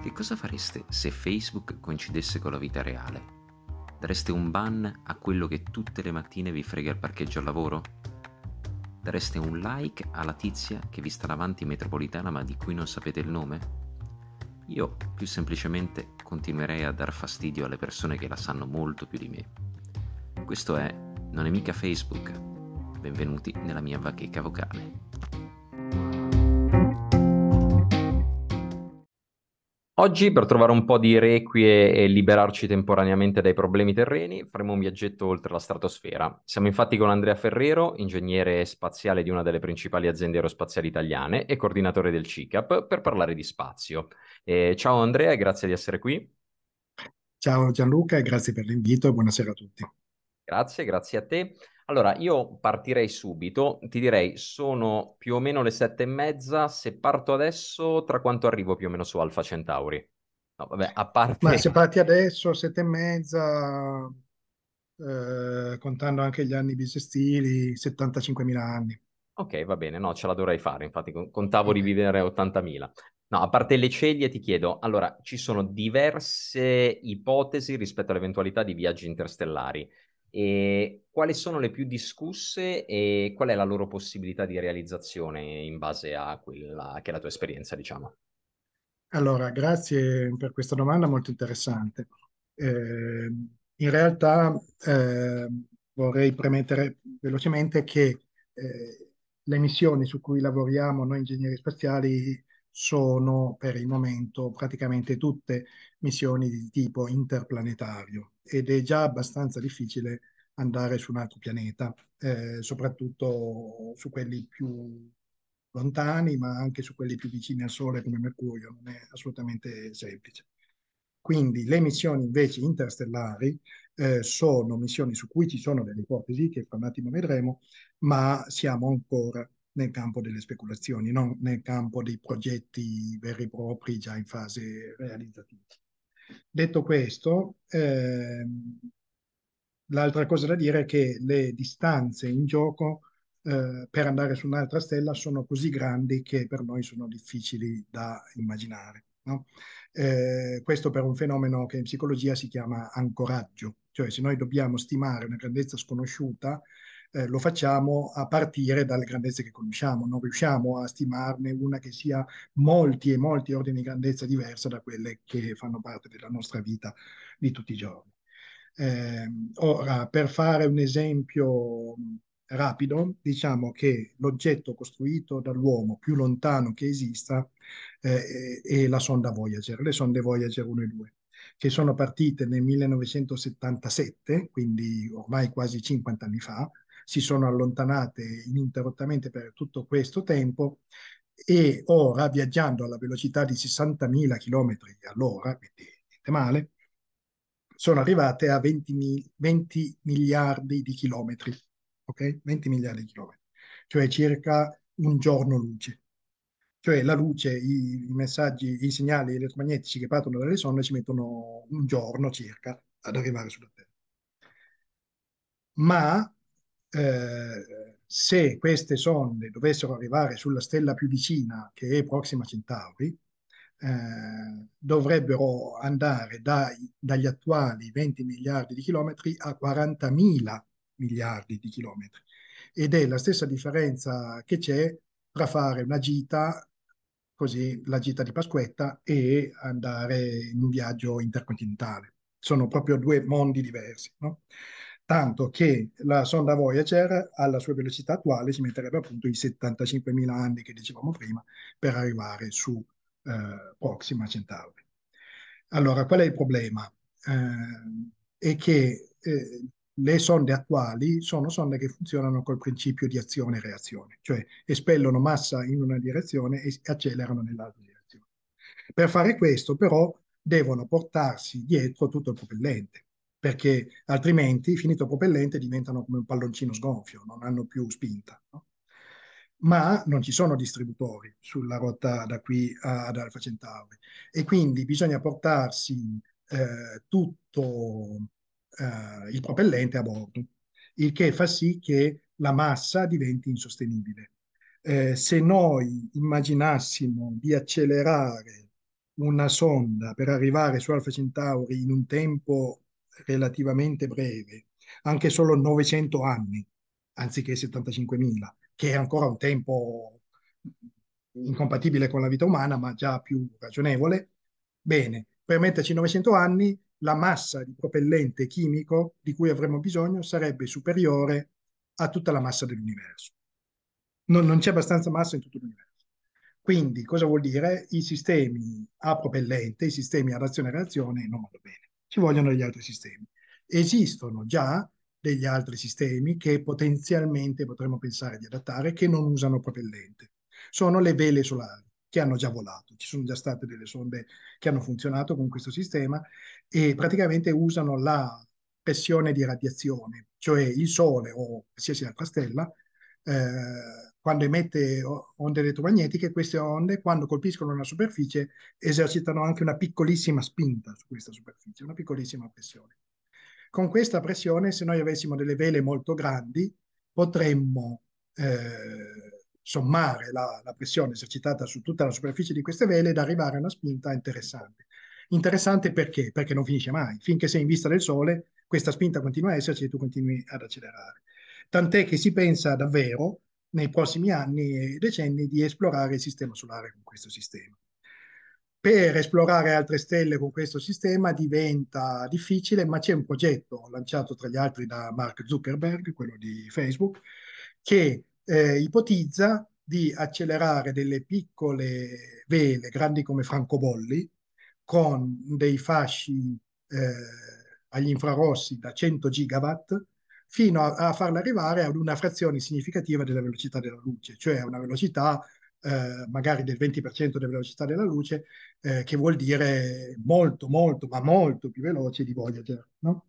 Che cosa fareste se Facebook coincidesse con la vita reale? Dareste un ban a quello che tutte le mattine vi frega il parcheggio al lavoro? Dareste un like alla tizia che vi sta davanti in metropolitana ma di cui non sapete il nome? Io più semplicemente continuerei a dar fastidio alle persone che la sanno molto più di me. Questo è Non è mica Facebook. Benvenuti nella mia bacheca vocale. Oggi, per trovare un po' di requie e liberarci temporaneamente dai problemi terreni, faremo un viaggetto oltre la stratosfera. Siamo infatti con Andrea Ferrero, ingegnere spaziale di una delle principali aziende aerospaziali italiane e coordinatore del CICAP, per parlare di spazio. Eh, ciao Andrea e grazie di essere qui. Ciao Gianluca e grazie per l'invito e buonasera a tutti. Grazie, grazie a te. Allora, io partirei subito, ti direi sono più o meno le sette e mezza, se parto adesso, tra quanto arrivo più o meno su Alfa Centauri? No, vabbè, a parte... Ma se parti adesso, sette e mezza, eh, contando anche gli anni bisestili, 75.000 anni. Ok, va bene, no, ce la dovrei fare, infatti contavo di vivere 80.000. No, a parte le ceglie ti chiedo, allora, ci sono diverse ipotesi rispetto all'eventualità di viaggi interstellari. E quali sono le più discusse e qual è la loro possibilità di realizzazione in base a quella che è la tua esperienza, diciamo? Allora, grazie per questa domanda molto interessante. Eh, in realtà eh, vorrei premettere velocemente che eh, le missioni su cui lavoriamo noi ingegneri spaziali sono per il momento praticamente tutte missioni di tipo interplanetario ed è già abbastanza difficile andare su un altro pianeta, eh, soprattutto su quelli più lontani, ma anche su quelli più vicini al Sole come Mercurio, non è assolutamente semplice. Quindi le missioni invece interstellari eh, sono missioni su cui ci sono delle ipotesi che fra un attimo vedremo, ma siamo ancora nel campo delle speculazioni, non nel campo dei progetti veri e propri già in fase realizzativa. Detto questo, eh, l'altra cosa da dire è che le distanze in gioco eh, per andare su un'altra stella sono così grandi che per noi sono difficili da immaginare. No? Eh, questo per un fenomeno che in psicologia si chiama ancoraggio, cioè se noi dobbiamo stimare una grandezza sconosciuta, eh, lo facciamo a partire dalle grandezze che conosciamo, non riusciamo a stimarne una che sia molti e molti ordini di grandezza diversa da quelle che fanno parte della nostra vita di tutti i giorni. Eh, ora, per fare un esempio rapido, diciamo che l'oggetto costruito dall'uomo più lontano che esista eh, è la sonda Voyager, le sonde Voyager 1 e 2 che sono partite nel 1977, quindi ormai quasi 50 anni fa, si sono allontanate ininterrottamente per tutto questo tempo e ora, viaggiando alla velocità di 60.000 km all'ora, quindi niente male, sono arrivate a 20, 20 miliardi di chilometri, ok? 20 miliardi di chilometri, cioè circa un giorno luce. Cioè la luce, i, i messaggi, i segnali elettromagnetici che partono dalle sonde ci mettono un giorno circa ad arrivare sulla Terra. Ma eh, se queste sonde dovessero arrivare sulla stella più vicina, che è Proxima Centauri, eh, dovrebbero andare dai, dagli attuali 20 miliardi di chilometri a 40.000 miliardi di chilometri. Ed è la stessa differenza che c'è tra fare una gita, così la gita di Pasquetta, e andare in un viaggio intercontinentale. Sono proprio due mondi diversi. No? Tanto che la sonda Voyager alla sua velocità attuale ci metterebbe appunto i 75.000 anni che dicevamo prima per arrivare su eh, Proxima Centauri. Allora, qual è il problema? Eh, è che eh, le sonde attuali sono sonde che funzionano col principio di azione e reazione, cioè espellono massa in una direzione e accelerano nell'altra direzione. Per fare questo, però, devono portarsi dietro tutto il propellente perché altrimenti, finito il propellente, diventano come un palloncino sgonfio, non hanno più spinta. No? Ma non ci sono distributori sulla rotta da qui ad Alfa Centauri e quindi bisogna portarsi eh, tutto eh, il propellente a bordo, il che fa sì che la massa diventi insostenibile. Eh, se noi immaginassimo di accelerare una sonda per arrivare su Alfa Centauri in un tempo relativamente breve, anche solo 900 anni, anziché 75.000, che è ancora un tempo incompatibile con la vita umana, ma già più ragionevole. Bene, per metterci 900 anni, la massa di propellente chimico di cui avremmo bisogno sarebbe superiore a tutta la massa dell'universo. Non, non c'è abbastanza massa in tutto l'universo. Quindi cosa vuol dire? I sistemi a propellente, i sistemi ad azione-reazione non vanno bene. Ci vogliono degli altri sistemi. Esistono già degli altri sistemi che potenzialmente potremmo pensare di adattare che non usano propellente. Sono le vele solari che hanno già volato. Ci sono già state delle sonde che hanno funzionato con questo sistema e praticamente usano la pressione di radiazione, cioè il Sole o qualsiasi altra stella, eh, quando emette onde elettromagnetiche, queste onde, quando colpiscono una superficie, esercitano anche una piccolissima spinta su questa superficie, una piccolissima pressione. Con questa pressione, se noi avessimo delle vele molto grandi, potremmo eh, sommare la, la, pressione esercitata su tutta la superficie di queste vele ed arrivare a una spinta interessante. Interessante perché? Perché non finisce mai. Finché sei in vista del Sole, questa spinta continua a esserci e tu continui ad accelerare. Tant'è che si pensa davvero nei prossimi anni e decenni di esplorare il sistema solare con questo sistema. Per esplorare altre stelle con questo sistema diventa difficile, ma c'è un progetto lanciato tra gli altri da Mark Zuckerberg, quello di Facebook, che eh, ipotizza di accelerare delle piccole vele grandi come francobolli con dei fasci eh, agli infrarossi da 100 gigawatt fino a, a farla arrivare ad una frazione significativa della velocità della luce, cioè una velocità eh, magari del 20% della velocità della luce, eh, che vuol dire molto, molto, ma molto più veloce di Voyager. No?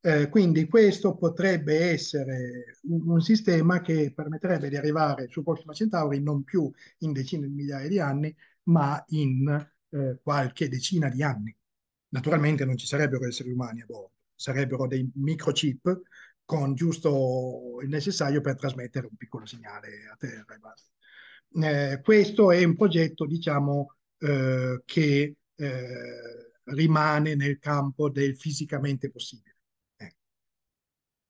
Eh, quindi questo potrebbe essere un, un, sistema che permetterebbe di arrivare su Proxima Centauri non più in decine di migliaia di anni, ma in eh, qualche decina di anni. Naturalmente non ci sarebbero esseri umani a bordo, sarebbero dei microchip con giusto il necessario per trasmettere un piccolo segnale a terra e. Eh, questo è un progetto, diciamo, eh, che eh, rimane nel campo del fisicamente possibile. Ecco.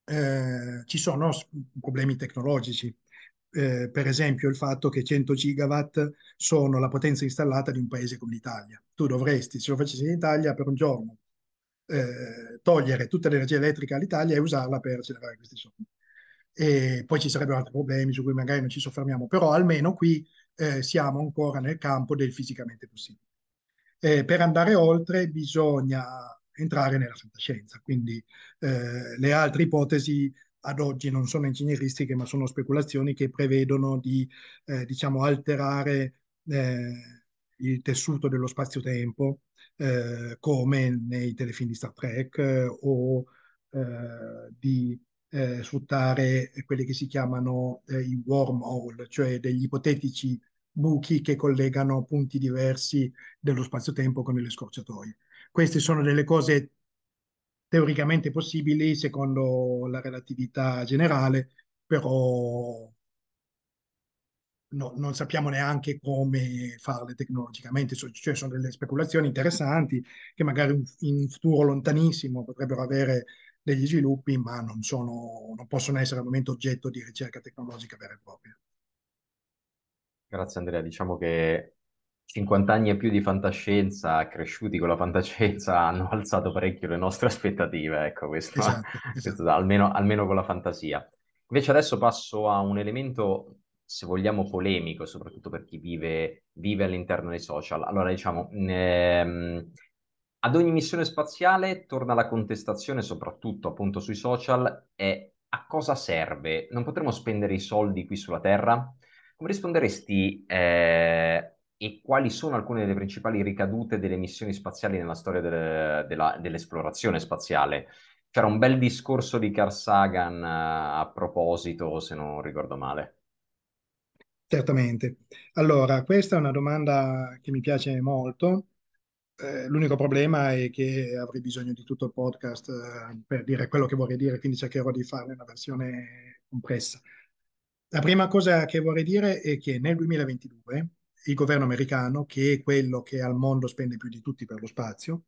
Eh, ci sono problemi tecnologici, eh, per esempio il fatto che 100 gigawatt sono la potenza installata di un paese come l'Italia. Tu dovresti, se lo facessi in Italia, per un giorno eh, togliere tutta l'energia elettrica all'Italia e usarla per accelerare questi soldi. E poi ci sarebbero altri problemi su cui magari non ci soffermiamo, però almeno qui eh, siamo ancora nel campo del fisicamente possibile. Eh, per andare oltre bisogna entrare nella fantascienza, quindi eh, le altre ipotesi ad oggi non sono ingegneristiche, ma sono speculazioni che prevedono di, eh, diciamo, alterare il tessuto dello spazio-tempo, eh, come nei telefilm di Star Trek eh, o eh, di sfruttare quelli che si chiamano i wormhole, cioè degli ipotetici buchi che collegano punti diversi dello spazio-tempo con le scorciatoie. Queste sono delle cose teoricamente possibili secondo la relatività generale, però no, non sappiamo neanche come farle tecnologicamente, cioè sono delle speculazioni interessanti che magari in un futuro lontanissimo potrebbero avere degli sviluppi, ma non, sono, non possono essere al momento oggetto di ricerca tecnologica vera e propria. Grazie Andrea, diciamo che 50 anni e più di fantascienza, cresciuti con la fantascienza, hanno alzato parecchio le nostre aspettative, ecco, questo, esatto, esatto. questo almeno, almeno con la fantasia. Invece adesso passo a un elemento se vogliamo, polemico, soprattutto per chi vive, vive all'interno dei social. Allora, diciamo, ehm, ad ogni missione spaziale torna la contestazione, soprattutto appunto sui social, è a cosa serve? Non potremo spendere i soldi qui sulla Terra? Come risponderesti eh, e quali sono alcune delle principali ricadute delle missioni spaziali nella storia delle, della, dell'esplorazione spaziale? C'era un bel discorso di Carl Sagan uh, a proposito, se non ricordo male. Certamente. Allora, questa è una domanda che mi piace molto. Eh, l'unico problema è che avrei bisogno di tutto il podcast eh, per dire quello che vorrei dire, quindi cercherò di farne una versione compressa. La prima cosa che vorrei dire è che nel 2022 il governo americano, che è quello che al mondo spende più di tutti per lo spazio,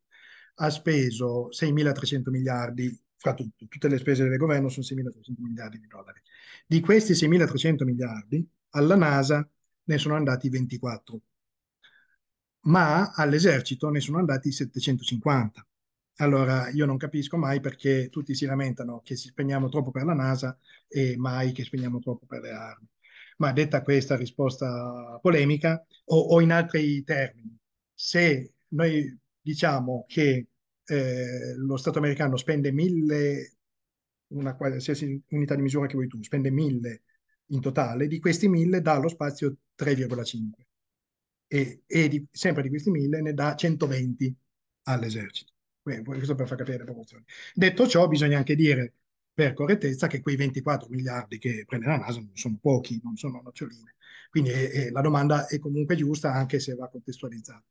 ha speso 6.300 miliardi fra tutto, tutte le spese del governo sono 6.300 miliardi di dollari. Di questi 6.300 miliardi, alla NASA ne sono andati 24, ma all'esercito ne sono andati 750. Allora, io non capisco mai perché tutti si lamentano che si spegniamo troppo per la NASA e mai che spegniamo troppo per le armi. Ma detta questa risposta polemica, o, o in altri termini, se noi diciamo che eh, lo Stato americano spende mille, una qualsiasi unità di misura che vuoi tu, spende mille in totale, di questi mille dà allo spazio 3,5 e, e di, sempre di questi mille ne dà 120 all'esercito. Questo per far capire le proporzioni. Detto ciò, bisogna anche dire per correttezza che quei 24 miliardi che prende la NASA non sono pochi, non sono noccioline. Quindi eh, la domanda è comunque giusta anche se va contestualizzata.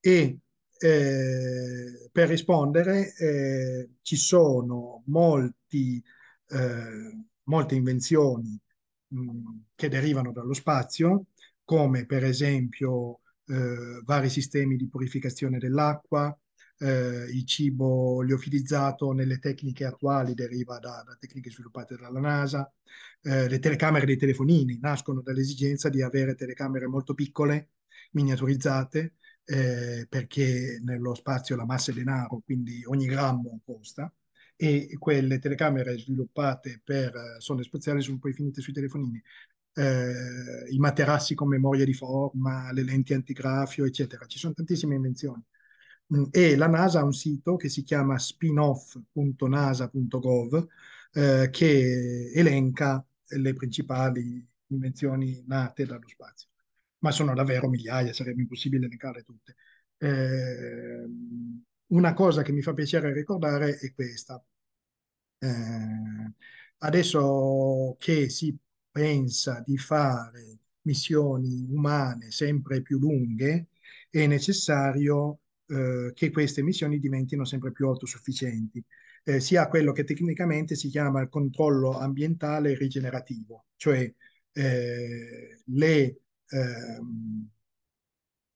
E eh, per rispondere eh, ci sono molti, eh, molte invenzioni che derivano dallo spazio, come per esempio eh, vari sistemi di purificazione dell'acqua, eh, il cibo liofilizzato nelle tecniche attuali deriva da, da tecniche sviluppate dalla NASA, eh, le telecamere dei telefonini nascono dall'esigenza di avere telecamere molto piccole, miniaturizzate, eh, perché nello spazio la massa è denaro, quindi ogni grammo costa, e quelle telecamere sviluppate per sonde spaziali sono poi finite sui telefonini. Eh, I materassi con memoria di forma, le lenti antigrafio, eccetera. Ci sono tantissime invenzioni. Mm, e la NASA ha un sito che si chiama spinoff.nasa.gov eh, che elenca le principali invenzioni nate dallo spazio ma sono davvero migliaia, sarebbe impossibile elencare tutte. Eh, una cosa che mi fa piacere ricordare è questa. Eh, adesso che si pensa di fare missioni umane sempre più lunghe, è necessario eh, che queste missioni diventino sempre più autosufficienti. Eh, sia quello che tecnicamente si chiama il controllo ambientale rigenerativo, cioè eh, le ehm,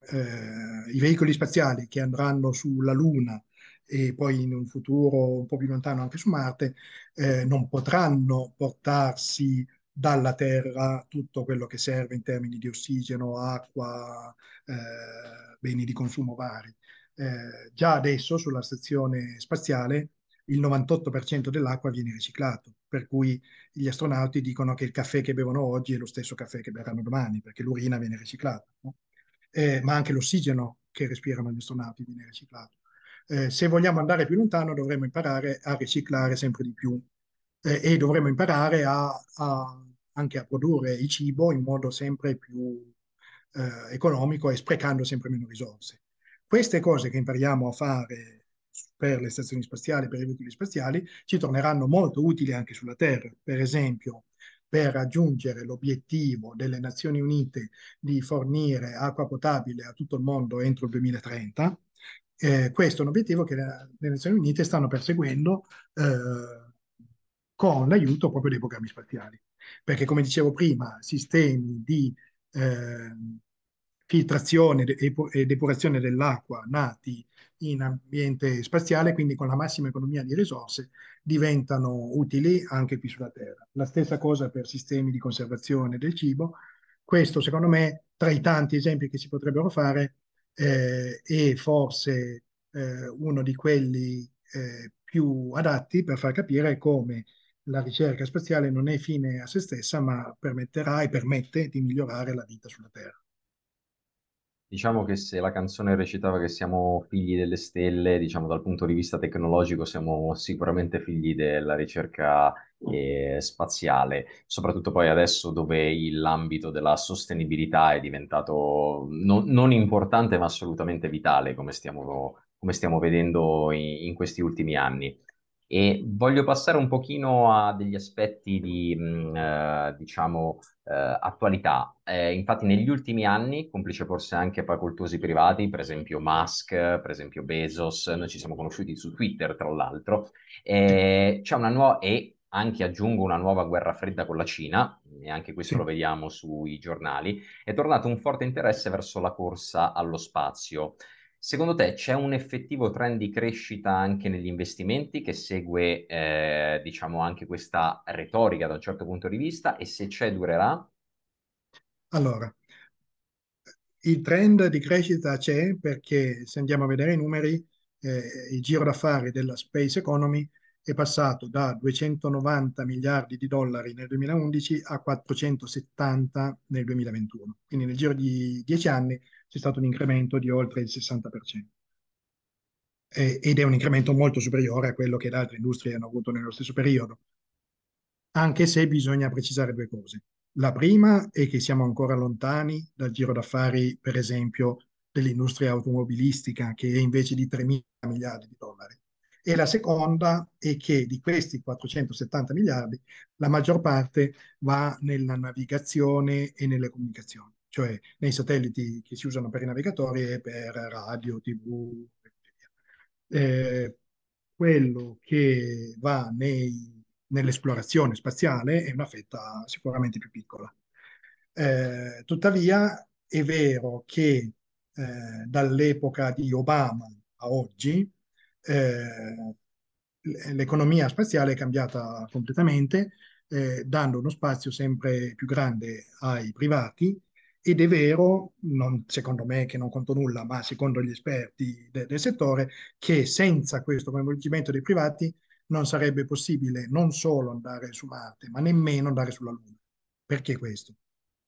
eh, i veicoli spaziali che andranno sulla Luna e poi in un futuro un po' più lontano anche su Marte, eh, non potranno portarsi dalla Terra tutto quello che serve in termini di ossigeno, acqua, eh, beni di consumo vari. Eh, già adesso sulla stazione spaziale il 98% dell'acqua viene riciclato, per cui gli astronauti dicono che il caffè che bevono oggi è lo stesso caffè che berranno domani, perché l'urina viene riciclata, no? Eh, ma anche l'ossigeno che respirano gli astronauti viene riciclato. Eh, se vogliamo andare più lontano dovremmo imparare a riciclare sempre di più eh, e dovremmo imparare a, a, anche a produrre il cibo in modo sempre più eh, economico e sprecando sempre meno risorse. Queste cose che impariamo a fare per le stazioni spaziali, per i veicoli spaziali, ci torneranno molto utili anche sulla Terra. Per esempio, per raggiungere l'obiettivo delle Nazioni Unite di fornire acqua potabile a tutto il mondo entro il 2030. Eh, questo è un obiettivo che le, Nazioni Unite stanno perseguendo eh, con l'aiuto proprio dei programmi spaziali. Perché, come dicevo prima, sistemi di eh, filtrazione e depurazione dell'acqua nati in ambiente spaziale, quindi con la massima economia di risorse, diventano utili anche qui sulla Terra. La stessa cosa per sistemi di conservazione del cibo. Questo, secondo me, tra i tanti esempi che si potrebbero fare, eh, è forse eh, uno di quelli eh, più adatti per far capire come la ricerca spaziale non è fine a se stessa, ma permetterà e permette di migliorare la vita sulla Terra. Diciamo che se la canzone recitava che siamo figli delle stelle, diciamo dal punto di vista tecnologico siamo sicuramente figli della ricerca eh, spaziale, soprattutto poi adesso dove l'ambito della sostenibilità è diventato no, non importante ma assolutamente vitale, come stiamo, come stiamo vedendo in, in questi ultimi anni. E voglio passare un pochino a degli aspetti di, mh, mm, eh, diciamo, eh, attualità. Eh, infatti negli ultimi anni, complice forse anche poi cultuosi privati, per esempio Musk, per esempio Bezos, noi ci siamo conosciuti su Twitter tra l'altro, eh, c'è una nuova... e anche aggiungo una nuova guerra fredda con la Cina, e anche questo lo vediamo sui giornali, è tornato un forte interesse verso la corsa allo spazio. Secondo te c'è un effettivo trend di crescita anche negli investimenti che segue, eh, diciamo, anche questa retorica da un certo punto di vista e se c'è durerà? Allora, il trend di crescita c'è perché se andiamo a vedere i numeri, eh, il giro d'affari della space economy è passato da 290 miliardi di dollari nel 2011 a 470 nel 2021. Quindi nel giro di dieci anni c'è stato un incremento di oltre il 60%. Eh, ed è un incremento molto superiore a quello che le altre industrie hanno avuto nello stesso periodo. Anche se bisogna precisare due cose. La prima è che siamo ancora lontani dal giro d'affari, per esempio, dell'industria automobilistica, che è invece di 3 mila miliardi di dollari. E la seconda è che di questi 470 miliardi, la maggior parte va nella navigazione e nelle comunicazioni, cioè nei satelliti che si usano per i navigatori e per radio, tv e via. Eh, quello che va nell'esplorazione spaziale è una fetta sicuramente più piccola. Eh, tuttavia è vero che eh, dall'epoca di Obama a oggi eh, l'economia spaziale è cambiata completamente, eh, dando uno spazio sempre più grande ai privati ed è vero, non, secondo me che non conto nulla, ma secondo gli esperti de, del settore, che senza questo coinvolgimento dei privati non sarebbe possibile non solo andare su Marte, ma nemmeno andare sulla Luna. Perché questo?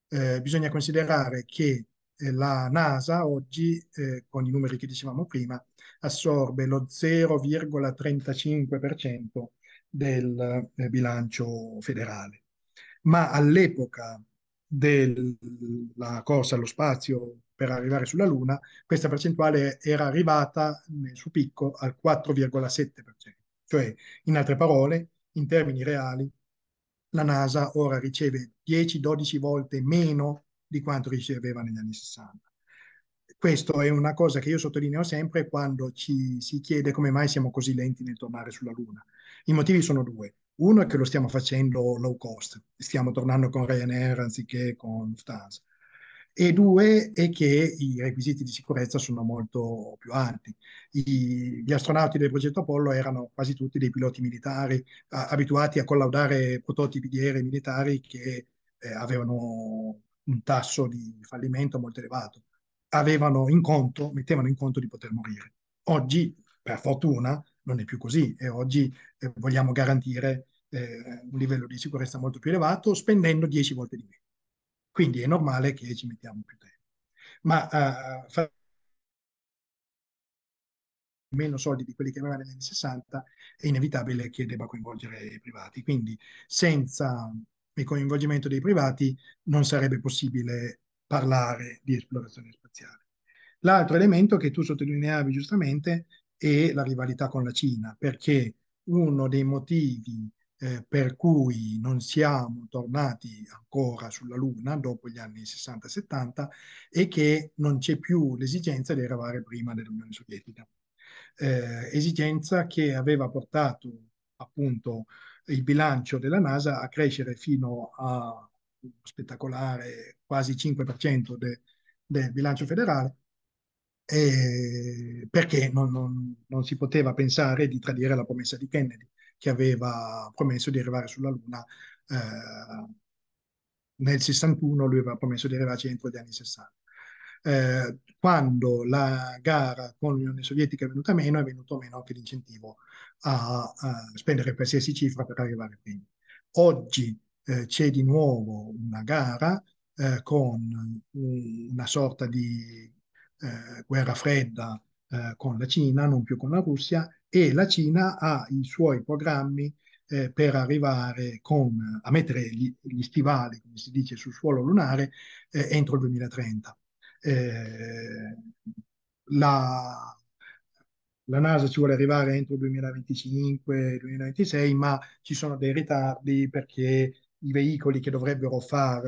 Eh, bisogna considerare che eh, la NASA oggi, eh, con i numeri che dicevamo prima, assorbe lo 0,35% del eh, bilancio federale. Ma all'epoca della corsa allo spazio per arrivare sulla Luna, questa percentuale era arrivata nel suo picco al 4,7%. Cioè, in altre parole, in termini reali, la NASA ora riceve 10-12 volte meno di quanto riceveva negli anni 60. Questo è una cosa che io sottolineo sempre quando ci si chiede come mai siamo così lenti nel tornare sulla Luna. I motivi sono due. Uno è che lo stiamo facendo low cost, stiamo tornando con Ryanair anziché con Lufthansa. E due è che i requisiti di sicurezza sono molto più alti. I, gli astronauti del progetto Apollo erano quasi tutti dei piloti militari, a, abituati a collaudare prototipi di aerei militari che eh, avevano un tasso di fallimento molto elevato. Avevano in conto, mettevano in conto di poter morire. Oggi, per fortuna, non è più così e oggi eh, vogliamo garantire eh, un livello di sicurezza molto più elevato spendendo 10 volte di meno. Quindi è normale che ci mettiamo più tempo. Ma uh, fare meno soldi di quelli che aveva negli anni 60 è inevitabile che debba coinvolgere i privati. Quindi senza il coinvolgimento dei privati non sarebbe possibile parlare di esplorazione spaziale. L'altro elemento che tu sottolineavi giustamente è la rivalità con la Cina, perché uno dei motivi eh, per cui non siamo tornati ancora sulla Luna dopo gli anni 60 e 70 è che non c'è più l'esigenza di arrivare prima dell'Unione Sovietica. Eh, esigenza che aveva portato appunto il bilancio della NASA a crescere fino a spettacolare quasi 5% de, del bilancio federale eh, perché non, non, non, si poteva pensare di tradire la promessa di Kennedy, che aveva promesso di arrivare sulla Luna eh, nel 61, lui aveva promesso di arrivarci entro gli anni 60. Eh, quando la gara con l'Unione Sovietica è venuta meno, è venuto meno anche l'incentivo a, a, spendere qualsiasi cifra per arrivare prima. Oggi eh, c'è di nuovo una gara eh, con una sorta di eh, guerra fredda eh, con la Cina, non più con la Russia, e la Cina ha i suoi programmi eh, per arrivare con, a mettere gli, gli, stivali, come si dice, sul suolo lunare eh, entro il 2030. Eh, la, la NASA ci vuole arrivare entro il 2025-2026, ma ci sono dei ritardi perché i veicoli che dovrebbero far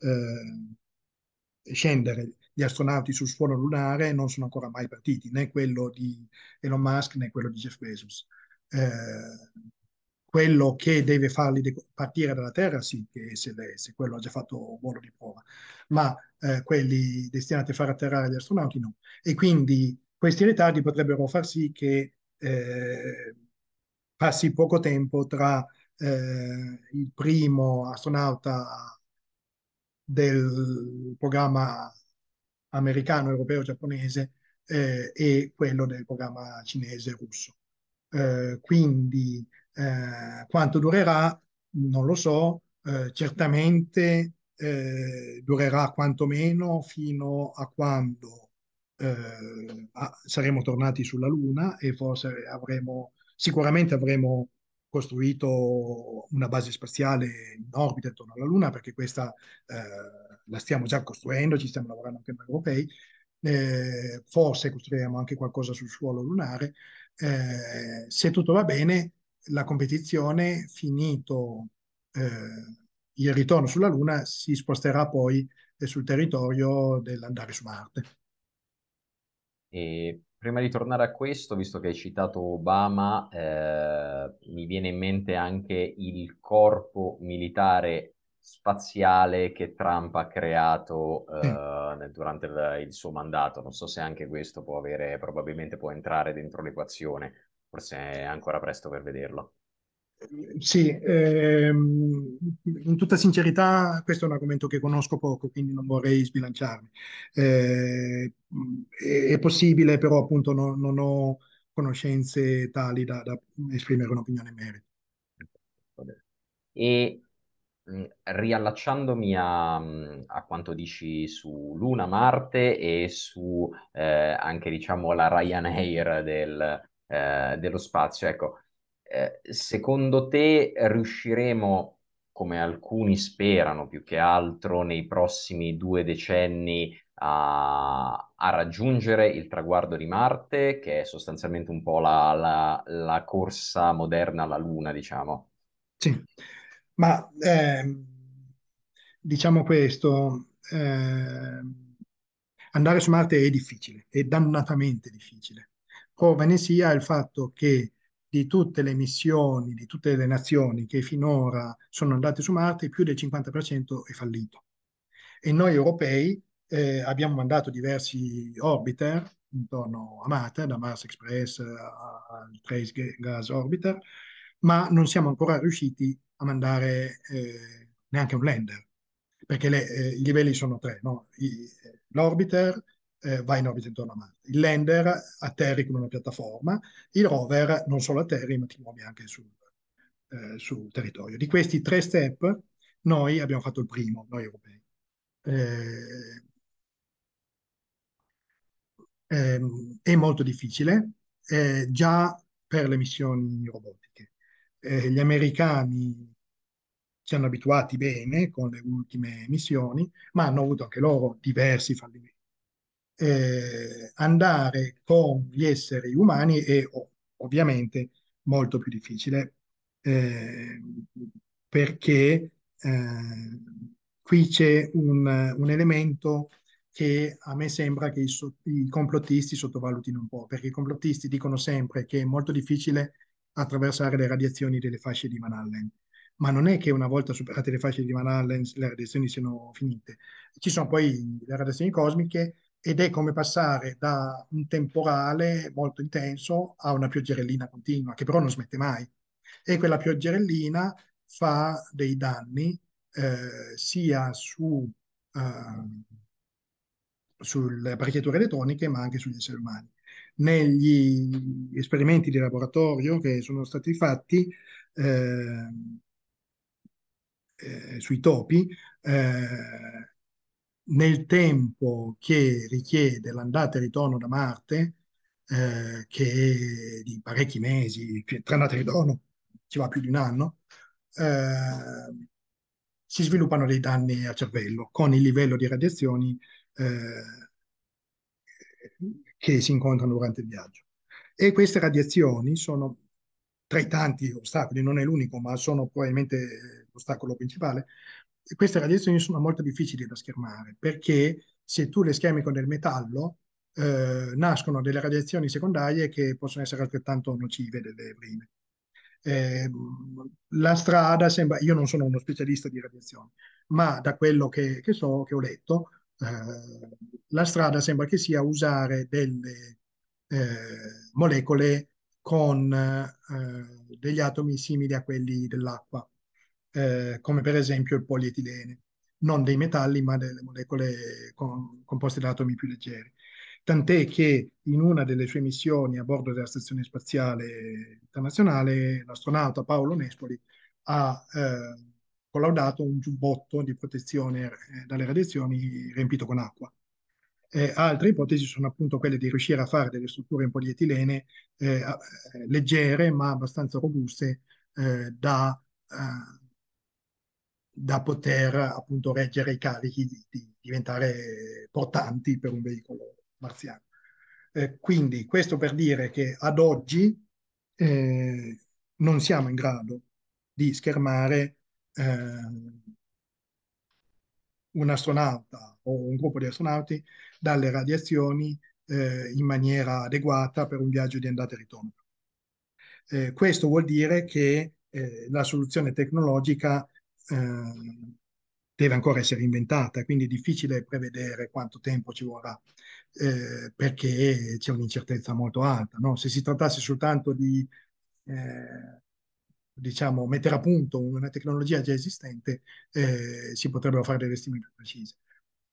eh, scendere gli astronauti sul suolo lunare non sono ancora mai partiti, né quello di Elon Musk né quello di Jeff Bezos. Eh, quello che deve farli partire dalla Terra, sì, che è SLS, quello ha già fatto volo di prova, ma eh, quelli destinati a far atterrare gli astronauti no. E quindi questi ritardi potrebbero far sì che eh, passi poco tempo tra eh, il primo astronauta del programma americano, europeo, giapponese eh, e quello del programma cinese russo. Eh, quindi eh, quanto durerà non lo so, eh, certamente eh, durerà quantomeno fino a quando eh, a, saremo tornati sulla Luna e forse avremo, sicuramente avremo costruito una base spaziale in orbita intorno alla Luna perché questa eh, la stiamo già costruendo, ci stiamo lavorando anche noi europei, eh, forse costruiremo anche qualcosa sul suolo lunare. Eh, se tutto va bene, la competizione, finito eh, il ritorno sulla Luna, si sposterà poi sul territorio dell'andare su Marte. E prima di tornare a questo, visto che hai citato Obama, eh, mi viene in mente anche il corpo militare spaziale che Trump ha creato eh, durante il, il, suo mandato. Non so se anche questo può avere, probabilmente può entrare dentro l'equazione forse è ancora presto per vederlo. Sì, ehm, in tutta sincerità questo è un argomento che conosco poco, quindi non vorrei sbilanciarmi. Eh, è, possibile, però appunto no, non ho conoscenze tali da, da esprimere un'opinione in merito. E riallacciandomi a, a, quanto dici su Luna, Marte e su eh, anche diciamo la Ryanair del, eh, dello spazio. Ecco, eh, secondo te riusciremo, come alcuni sperano più che altro, nei prossimi due decenni a, a raggiungere il traguardo di Marte, che è sostanzialmente un po' la, la, la corsa moderna alla Luna, diciamo? Sì, ma eh, diciamo questo. Eh, andare su Marte è difficile, è dannatamente difficile prova ne sia il fatto che di tutte le missioni, di tutte le nazioni che finora sono andate su Marte, più del 50% è fallito. E noi europei eh, abbiamo mandato diversi orbiter intorno a Marte, da Mars Express al Trace Gas Orbiter, ma non siamo ancora riusciti a mandare eh, neanche un lander, perché le, eh, i livelli sono tre, no? l'orbiter, eh, va in orbita intorno a Marte. Il lander atterri con una piattaforma, il rover non solo atterri, ma ti muovi anche sul, eh, sul territorio. Di questi tre step, noi abbiamo fatto il primo, noi europei. Eh, ehm, è molto difficile, già per le missioni robotiche. Eh, gli americani ci hanno abituati bene con le ultime missioni, ma hanno avuto anche loro diversi fallimenti eh, andare con gli esseri umani è ovviamente molto più difficile eh, perché eh, qui c'è un, un, elemento che a me sembra che i, i, complottisti sottovalutino un po', perché i complottisti dicono sempre che è molto difficile attraversare le radiazioni delle fasce di Van Allen ma non è che una volta superate le fasce di Van Allen le radiazioni siano finite. Ci sono poi le radiazioni cosmiche ed è come passare da un temporale molto intenso a una pioggerellina continua, che però non smette mai. E quella pioggerellina fa dei danni eh, sia su, uh, sulle apparecchiature elettroniche, ma anche sugli esseri umani. Negli esperimenti di laboratorio che sono stati fatti eh, eh, sui topi, eh, nel tempo che richiede l'andata e ritorno da Marte, eh, che è di parecchi mesi, tra andata e ritorno ci va più di un anno, eh, si sviluppano dei danni al cervello con il livello di radiazioni eh, che si incontrano durante il viaggio. E queste radiazioni sono tra i tanti ostacoli, non è l'unico, ma sono probabilmente l'ostacolo principale, queste radiazioni sono molto difficili da schermare perché se tu le schermi con del metallo eh, nascono delle radiazioni secondarie che possono essere altrettanto nocive delle prime. Eh, la strada sembra, io non sono uno specialista di radiazione, ma da quello che, che so, che ho letto, eh, la strada sembra che sia usare delle eh, molecole con eh, degli atomi simili a quelli dell'acqua, eh, come per esempio il polietilene, non dei metalli, ma delle molecole con, composte da atomi più leggeri. Tant'è che in una delle sue missioni a bordo della Stazione Spaziale Internazionale, l'astronauta Paolo Nespoli ha eh, collaudato un giubbotto di protezione eh, dalle radiazioni riempito con acqua. Eh, altre ipotesi sono appunto quelle di riuscire a fare delle strutture in polietilene eh, eh leggere ma abbastanza robuste eh, da, eh, da, poter appunto reggere i carichi, di, di, diventare portanti per un veicolo marziano. quindi questo per dire che ad oggi non siamo in grado di schermare un astronauta o un gruppo di astronauti dalle radiazioni eh, in maniera adeguata per un viaggio di andata e ritorno. Eh, questo vuol dire che eh, la soluzione tecnologica eh, deve ancora essere inventata, quindi è difficile prevedere quanto tempo ci vorrà, eh, perché c'è un'incertezza molto alta. No? Se si trattasse soltanto di eh, diciamo, mettere a punto una tecnologia già esistente, eh, si potrebbero fare delle stime più precise.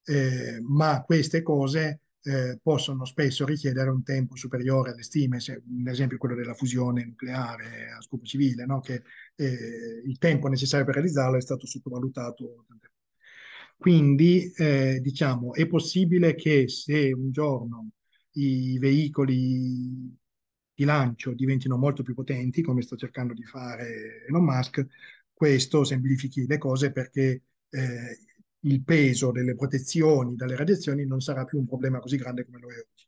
Eh, ma queste cose eh, possono spesso richiedere un tempo superiore alle stime, se, un esempio quello della fusione nucleare a scopo civile, no? che eh, il tempo necessario per realizzarlo è stato sottovalutato. Quindi, eh, diciamo, è possibile che se un giorno i veicoli di lancio diventino molto più potenti, come sta cercando di fare Elon Musk, questo semplifichi le cose perché eh, il peso delle protezioni dalle radiazioni non sarà più un problema così grande come lo è oggi.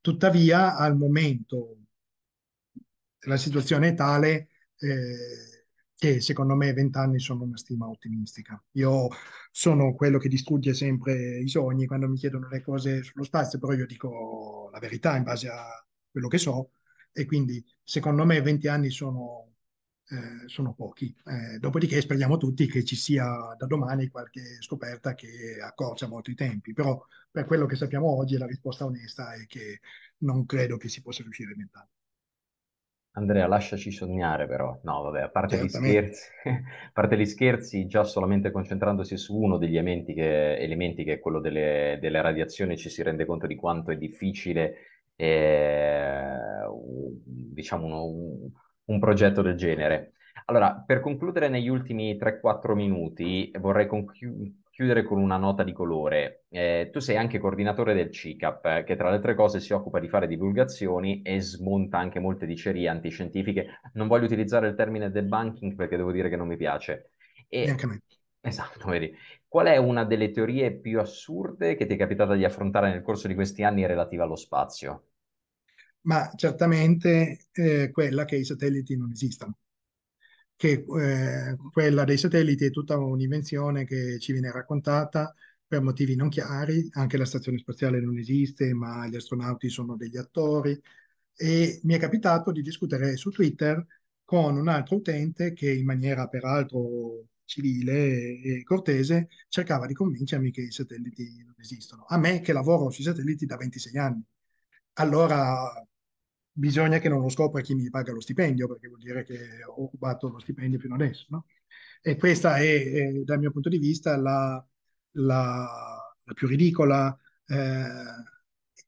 Tuttavia, al momento la situazione è tale eh, che secondo me 20 anni sono una stima ottimistica. Io sono quello che distrugge sempre i sogni quando mi chiedono le cose sullo spazio, però io dico la verità in base a quello che so e quindi secondo me 20 anni sono, eh, sono pochi. Eh, dopodiché speriamo tutti che ci sia da domani qualche scoperta che accorcia molto i tempi, però per quello che sappiamo oggi la risposta onesta è che non credo che si possa riuscire in 20 anni. Andrea, lasciaci sognare però. No, vabbè, a parte, gli scherzi, a parte gli scherzi, già solamente concentrandosi su uno degli elementi che, elementi che è quello delle, delle radiazioni, ci si rende conto di quanto è difficile eh, diciamo uno, un, progetto del genere. Allora, per concludere negli ultimi 3-4 minuti, vorrei conchi- chiudere con una nota di colore. Eh, tu sei anche coordinatore del CICAP, che tra le altre cose si occupa di fare divulgazioni e smonta anche molte dicerie antiscientifiche. Non voglio utilizzare il termine debunking perché devo dire che non mi piace. E... Anche a me. Esatto, vedi. Qual è una delle teorie più assurde che ti è capitata di affrontare nel corso di questi anni relativa allo spazio? Ma certamente eh, quella che i satelliti non esistano. Che eh, quella dei satelliti è tutta un'invenzione che ci viene raccontata per motivi non chiari. Anche la stazione spaziale non esiste, ma gli astronauti sono degli attori. E mi è capitato di discutere su Twitter con un altro utente che in maniera peraltro civile e cortese, cercava di convincermi che i satelliti non esistono. A me che lavoro sui satelliti da 26 anni. Allora bisogna che non lo scopra chi mi paga lo stipendio, perché vuol dire che ho occupato lo stipendio fino adesso. No? E questa è, è, dal mio punto di vista, la, la, la più ridicola eh,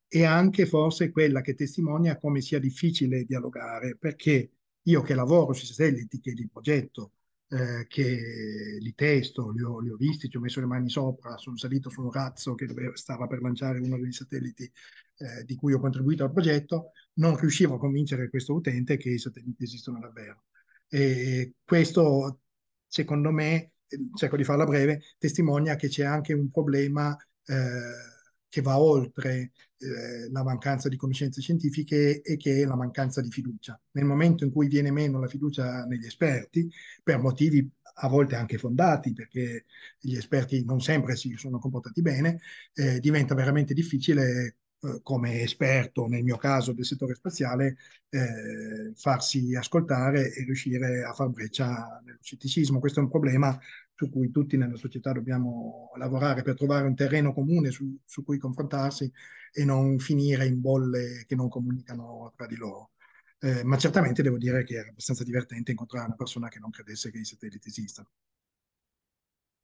e anche forse quella che testimonia come sia difficile dialogare, perché io che lavoro sui satelliti, che li progetto, eh, che li testo, li ho, li ho, visti, ci ho messo le mani sopra, sono salito su un razzo che doveva, stava per lanciare uno dei satelliti eh, di cui ho contribuito al progetto, non riuscivo a convincere questo utente che i satelliti esistono davvero. E questo, secondo me, cerco di farla breve, testimonia che c'è anche un problema eh, che va oltre eh, la mancanza di conoscenze scientifiche e che è la mancanza di fiducia. Nel momento in cui viene meno la fiducia negli esperti, per motivi a volte anche fondati, perché gli esperti non sempre si sono comportati bene, eh, diventa veramente difficile eh, come esperto, nel mio caso del settore spaziale, eh, farsi ascoltare e riuscire a far breccia nello scetticismo. Questo è un problema su cui tutti nella società dobbiamo lavorare per trovare un terreno comune su, su cui confrontarsi e non finire in bolle che non comunicano tra di loro. Eh, ma certamente devo dire che era abbastanza divertente incontrare una persona che non credesse che i satelliti esistano.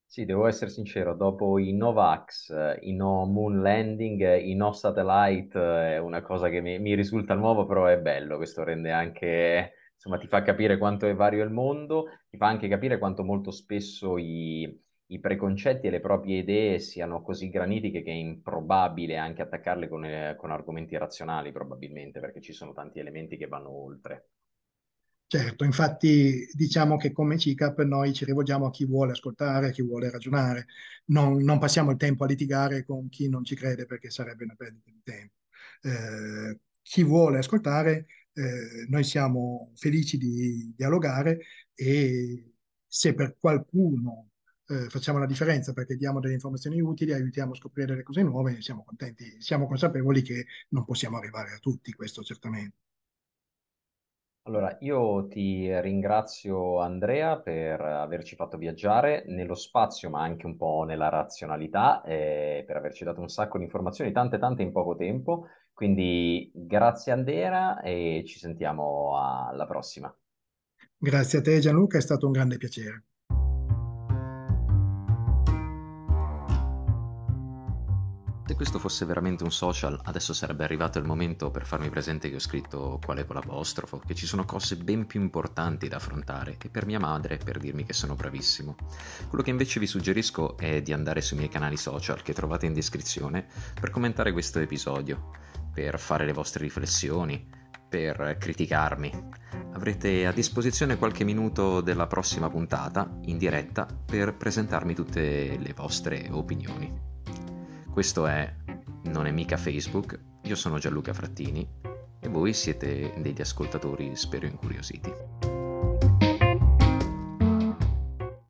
Sì, devo essere sincero, dopo i Novax, i no moon landing, i no satellite è una cosa che mi, mi risulta nuovo, però è bello, questo rende anche, insomma, ti fa capire quanto è vario il mondo, ti fa anche capire quanto molto spesso i, i preconcetti e le proprie idee siano così granitiche che è improbabile anche attaccarle con, eh, con argomenti razionali, probabilmente, perché ci sono tanti elementi che vanno oltre. Certo, infatti diciamo che come CICAP noi ci rivolgiamo a chi vuole ascoltare, a chi vuole ragionare, non, non passiamo il tempo a litigare con chi non ci crede perché sarebbe una perdita di tempo. Eh, chi vuole ascoltare, eh, noi siamo felici di dialogare e se per qualcuno eh, facciamo la differenza perché diamo delle informazioni utili, aiutiamo a scoprire delle cose nuove, siamo contenti, siamo consapevoli che non possiamo arrivare a tutti, questo certamente. Allora, io ti ringrazio Andrea per averci fatto viaggiare nello spazio, ma anche un po' nella razionalità, e per averci dato un sacco di informazioni, tante tante in poco tempo. Quindi grazie Andrea e ci sentiamo alla prossima. Grazie a te Gianluca, è stato un grande piacere. Se questo fosse veramente un social, adesso sarebbe arrivato il momento per farmi presente che ho scritto quale con l'apostrofo, che ci sono cose ben più importanti da affrontare e per mia madre per dirmi che sono bravissimo. Quello che invece vi suggerisco è di andare sui miei canali social che trovate in descrizione per commentare questo episodio, per fare le vostre riflessioni, per criticarmi. Avrete a disposizione qualche minuto della prossima puntata in diretta per presentarmi tutte le vostre opinioni. Questo è Non è mica Facebook, io sono Gianluca Frattini e voi siete degli ascoltatori spero incuriositi.